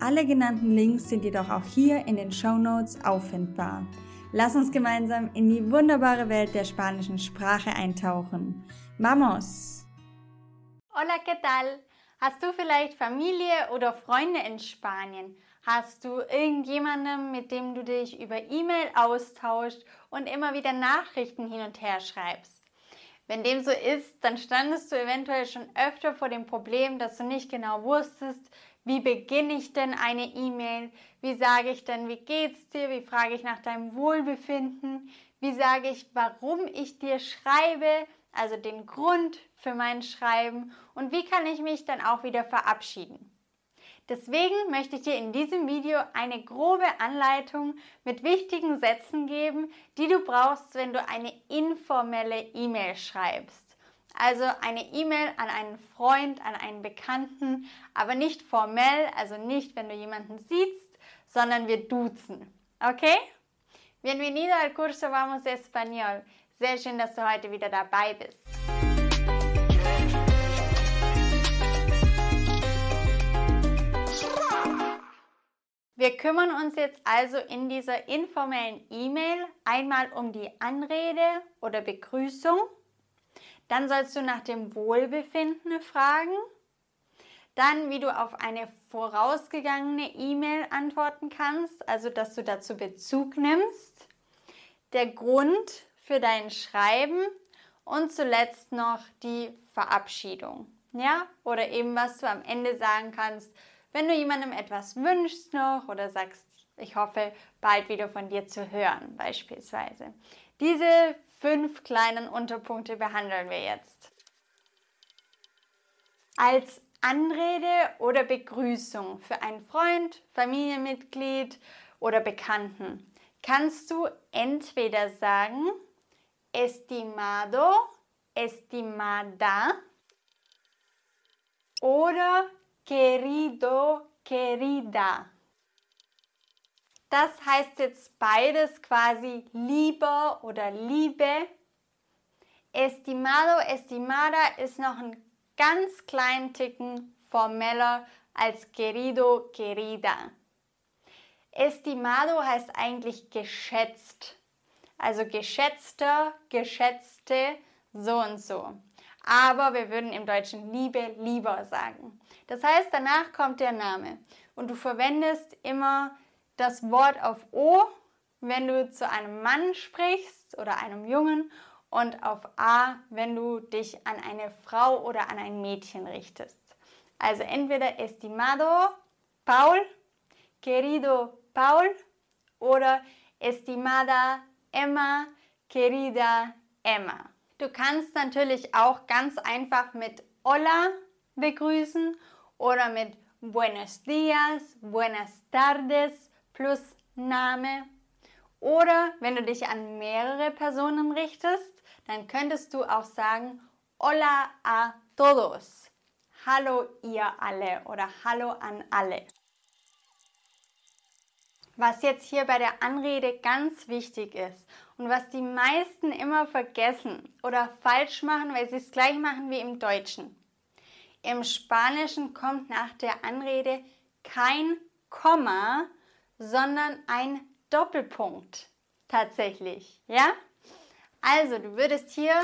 Alle genannten Links sind jedoch auch hier in den Show Notes auffindbar. Lass uns gemeinsam in die wunderbare Welt der spanischen Sprache eintauchen. Vamos! Hola, ¿qué tal? Hast du vielleicht Familie oder Freunde in Spanien? Hast du irgendjemanden, mit dem du dich über E-Mail austauscht und immer wieder Nachrichten hin und her schreibst? Wenn dem so ist, dann standest du eventuell schon öfter vor dem Problem, dass du nicht genau wusstest, wie beginne ich denn eine E-Mail? Wie sage ich denn, wie geht's dir? Wie frage ich nach deinem Wohlbefinden? Wie sage ich, warum ich dir schreibe? Also den Grund für mein Schreiben. Und wie kann ich mich dann auch wieder verabschieden? Deswegen möchte ich dir in diesem Video eine grobe Anleitung mit wichtigen Sätzen geben, die du brauchst, wenn du eine informelle E-Mail schreibst. Also eine E-Mail an einen Freund, an einen Bekannten, aber nicht formell, also nicht, wenn du jemanden siehst, sondern wir duzen. Okay? Bienvenido al curso Vamos Español. Sehr schön, dass du heute wieder dabei bist. Wir kümmern uns jetzt also in dieser informellen E-Mail einmal um die Anrede oder Begrüßung dann sollst du nach dem Wohlbefinden fragen. Dann, wie du auf eine vorausgegangene E-Mail antworten kannst, also dass du dazu Bezug nimmst. Der Grund für dein Schreiben und zuletzt noch die Verabschiedung. Ja, oder eben was du am Ende sagen kannst, wenn du jemandem etwas wünschst noch oder sagst, ich hoffe, bald wieder von dir zu hören, beispielsweise. Diese fünf kleinen Unterpunkte behandeln wir jetzt. Als Anrede oder Begrüßung für einen Freund, Familienmitglied oder Bekannten kannst du entweder sagen estimado, estimada oder querido, querida. Das heißt jetzt beides quasi lieber oder liebe. Estimado, estimada ist noch ein ganz kleinen Ticken formeller als querido, querida. Estimado heißt eigentlich geschätzt. Also geschätzter, geschätzte, so und so. Aber wir würden im Deutschen Liebe, lieber sagen. Das heißt, danach kommt der Name. Und du verwendest immer das Wort auf O, wenn du zu einem Mann sprichst oder einem Jungen und auf A, wenn du dich an eine Frau oder an ein Mädchen richtest. Also entweder estimado Paul, querido Paul oder estimada Emma, querida Emma. Du kannst natürlich auch ganz einfach mit Hola begrüßen oder mit Buenos días, buenas tardes plus Name. Oder wenn du dich an mehrere Personen richtest, dann könntest du auch sagen Hola a todos. Hallo ihr alle oder Hallo an alle. Was jetzt hier bei der Anrede ganz wichtig ist und was die meisten immer vergessen oder falsch machen, weil sie es gleich machen wie im Deutschen. Im Spanischen kommt nach der Anrede kein Komma, sondern ein Doppelpunkt tatsächlich. Ja? Also, du würdest hier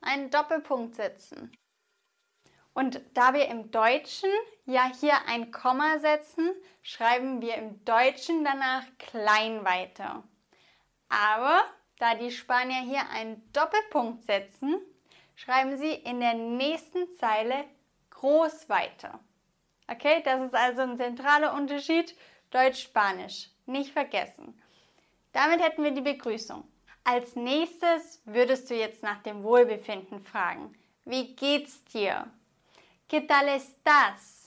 einen Doppelpunkt setzen. Und da wir im Deutschen ja hier ein Komma setzen, schreiben wir im Deutschen danach klein weiter. Aber da die Spanier hier einen Doppelpunkt setzen, schreiben sie in der nächsten Zeile groß weiter. Okay, das ist also ein zentraler Unterschied Deutsch-Spanisch. Nicht vergessen. Damit hätten wir die Begrüßung. Als nächstes würdest du jetzt nach dem Wohlbefinden fragen. Wie geht's dir? ¿Qué tal estás?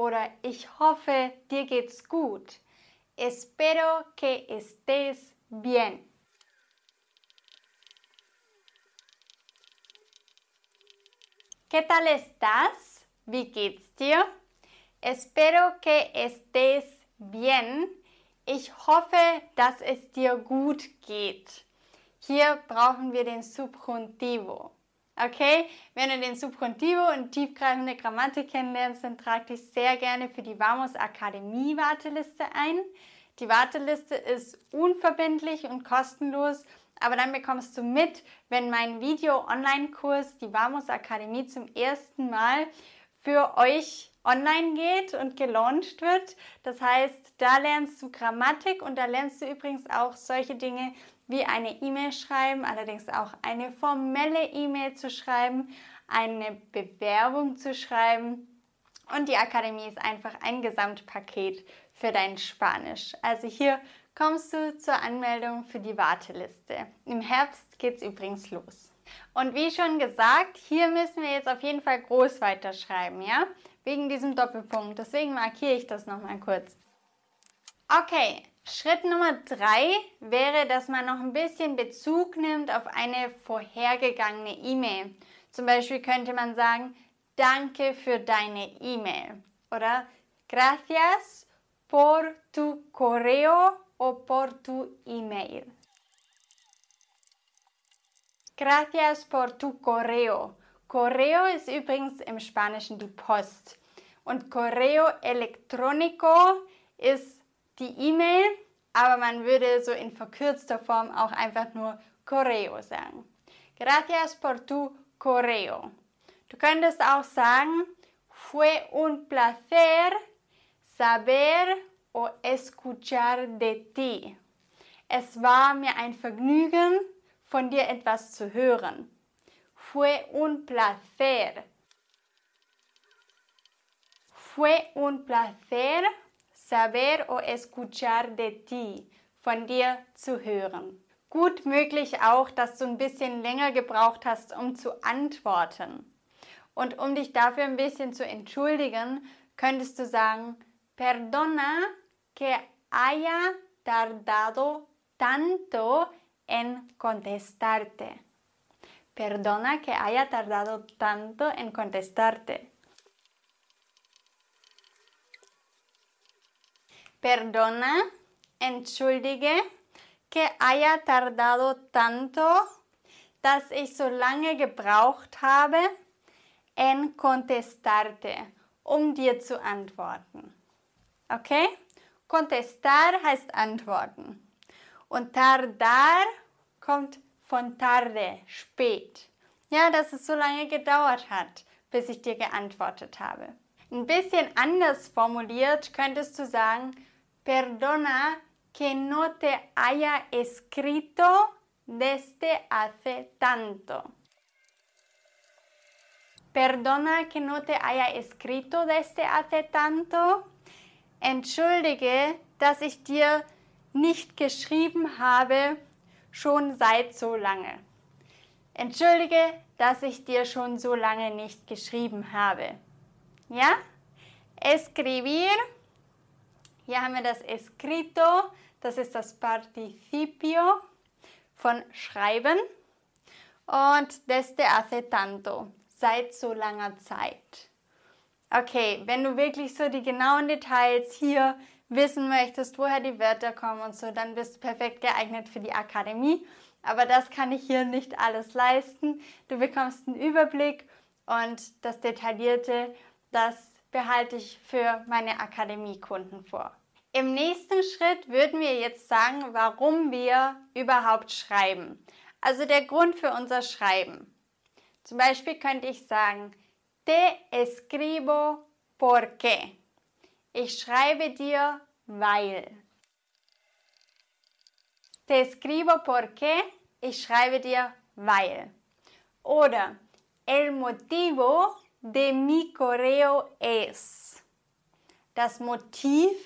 oder ich hoffe, dir geht's gut. Espero que estés bien. ¿Qué tal estás? Wie geht's dir? Espero que estés bien. Ich hoffe, dass es dir gut geht. Hier brauchen wir den Subjuntivo. Okay, wenn du den Subjuntivo und tiefgreifende Grammatik kennenlernst, dann trag dich sehr gerne für die Vamos Akademie Warteliste ein. Die Warteliste ist unverbindlich und kostenlos, aber dann bekommst du mit, wenn mein Video-Online-Kurs, die Vamos Akademie, zum ersten Mal für euch online geht und gelauncht wird. Das heißt, da lernst du Grammatik und da lernst du übrigens auch solche Dinge wie eine E-Mail schreiben, allerdings auch eine formelle E-Mail zu schreiben, eine Bewerbung zu schreiben. Und die Akademie ist einfach ein Gesamtpaket für dein Spanisch. Also hier kommst du zur Anmeldung für die Warteliste. Im Herbst geht es übrigens los. Und wie schon gesagt, hier müssen wir jetzt auf jeden Fall groß weiterschreiben, ja? Wegen diesem Doppelpunkt. Deswegen markiere ich das nochmal kurz. Okay, Schritt Nummer drei wäre, dass man noch ein bisschen Bezug nimmt auf eine vorhergegangene E-Mail. Zum Beispiel könnte man sagen, danke für deine E-Mail oder gracias por tu correo o por tu email. Gracias por tu correo. Correo ist übrigens im Spanischen die Post und Correo electrónico ist die E-Mail, aber man würde so in verkürzter Form auch einfach nur Correo sagen. Gracias por tu correo. Du könntest auch sagen, fue un placer saber o escuchar de ti. Es war mir ein Vergnügen, von dir etwas zu hören. Fue un placer. Fue un placer saber o escuchar de ti, von dir zu hören. Gut möglich auch, dass du ein bisschen länger gebraucht hast, um zu antworten. Und um dich dafür ein bisschen zu entschuldigen, könntest du sagen, perdona que haya tardado tanto en contestarte. Perdona que haya tardado tanto en contestarte. Perdona, entschuldige, que haya tardado tanto, dass ich so lange gebraucht habe, en contestarte, um dir zu antworten. Okay? Contestar heißt antworten. Und tardar kommt von tarde, spät. Ja, dass es so lange gedauert hat, bis ich dir geantwortet habe. Ein bisschen anders formuliert könntest du sagen, Perdona que no te haya escrito desde hace tanto. Perdona que no te haya escrito desde hace tanto. Entschuldige, dass ich dir nicht geschrieben habe schon seit so lange. Entschuldige, dass ich dir schon so lange nicht geschrieben habe. Ja? Escribir hier haben wir das escrito, das ist das Partizipio von schreiben. Und desde hace tanto, seit so langer Zeit. Okay, wenn du wirklich so die genauen Details hier wissen möchtest, woher die Wörter kommen und so, dann bist du perfekt geeignet für die Akademie. Aber das kann ich hier nicht alles leisten. Du bekommst einen Überblick und das Detaillierte, das behalte ich für meine Akademiekunden vor. Im nächsten Schritt würden wir jetzt sagen, warum wir überhaupt schreiben. Also der Grund für unser Schreiben. Zum Beispiel könnte ich sagen, te escribo porque. Ich schreibe dir, weil. Te escribo porque. Ich schreibe dir, weil. Oder el motivo de mi correo es. Das Motiv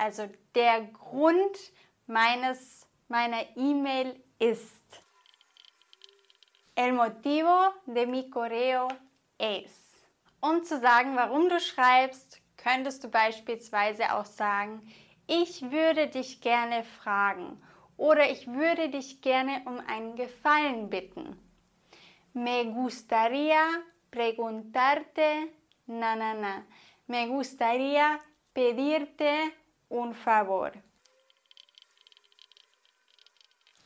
also der Grund meines, meiner E-Mail ist. El motivo de mi correo es. Um zu sagen, warum du schreibst, könntest du beispielsweise auch sagen, ich würde dich gerne fragen oder ich würde dich gerne um einen Gefallen bitten. Me gustaría preguntarte, na na na. Me gustaría pedirte un favor.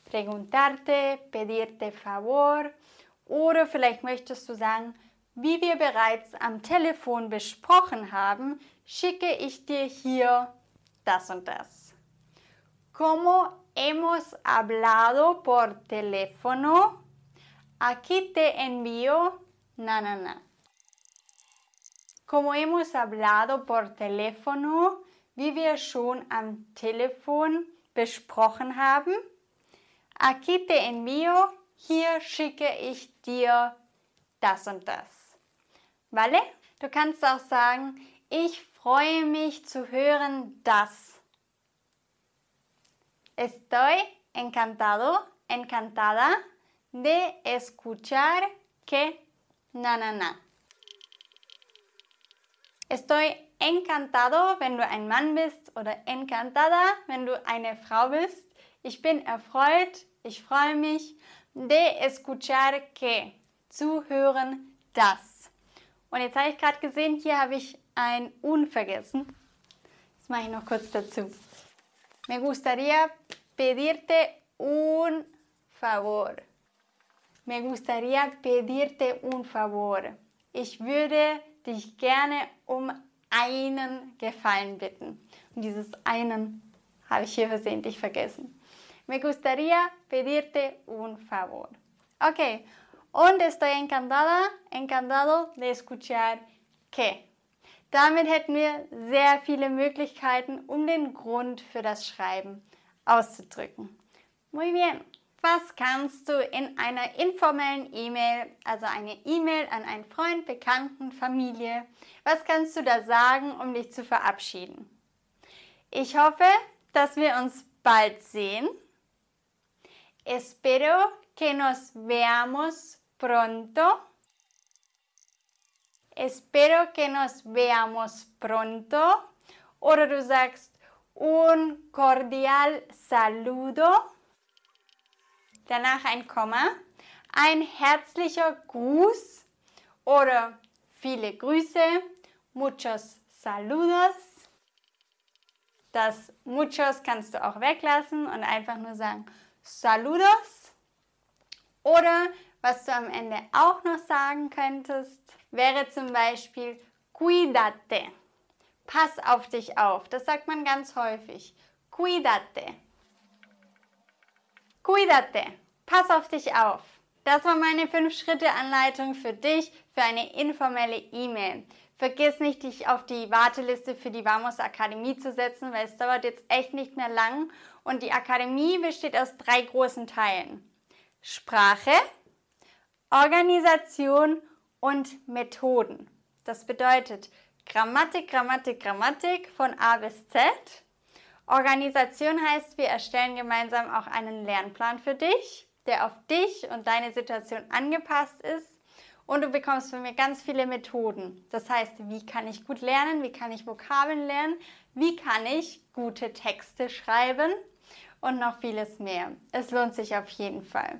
Preguntarte, pedirte favor. Oder vielleicht möchtest du sagen, wie wir bereits am Telefon besprochen haben, schicke ich dir hier das und das. Como hemos hablado por teléfono, aquí te envío na na na. Como hemos hablado por teléfono, wie wir schon am Telefon besprochen haben, aquí te envío, hier schicke ich dir das und das. Vale? Du kannst auch sagen, ich freue mich zu hören, dass. Estoy encantado, encantada de escuchar que na na na. Estoy encantado, wenn du ein Mann bist oder encantada, wenn du eine Frau bist. Ich bin erfreut, ich freue mich de escuchar que, zu hören das. Und jetzt habe ich gerade gesehen, hier habe ich ein un vergessen. Das mache ich noch kurz dazu. Me gustaría pedirte un favor. Me gustaría pedirte un favor. Ich würde dich gerne um einen Gefallen bitten. Und dieses einen habe ich hier versehentlich vergessen. Me gustaría pedirte un favor. Ok, und estoy encantada, encantado de escuchar que. Damit hätten wir sehr viele Möglichkeiten, um den Grund für das Schreiben auszudrücken. Muy bien. Was kannst du in einer informellen E-Mail, also eine E-Mail an einen Freund, Bekannten, Familie, was kannst du da sagen, um dich zu verabschieden? Ich hoffe, dass wir uns bald sehen. Espero que nos veamos pronto. Espero que nos veamos pronto. Oder du sagst un cordial saludo danach ein Komma, ein herzlicher Gruß oder viele Grüße, muchos saludos. Das muchos kannst du auch weglassen und einfach nur sagen saludos. Oder was du am Ende auch noch sagen könntest, wäre zum Beispiel cuídate. Pass auf dich auf. Das sagt man ganz häufig. Cuídate. Cuídate. Pass auf dich auf. Das war meine 5-Schritte-Anleitung für dich für eine informelle E-Mail. Vergiss nicht, dich auf die Warteliste für die Vamos Akademie zu setzen, weil es dauert jetzt echt nicht mehr lang. Und die Akademie besteht aus drei großen Teilen. Sprache, Organisation und Methoden. Das bedeutet Grammatik, Grammatik, Grammatik von A bis Z Organisation heißt, wir erstellen gemeinsam auch einen Lernplan für dich, der auf dich und deine Situation angepasst ist. Und du bekommst von mir ganz viele Methoden. Das heißt, wie kann ich gut lernen? Wie kann ich Vokabeln lernen? Wie kann ich gute Texte schreiben? Und noch vieles mehr. Es lohnt sich auf jeden Fall.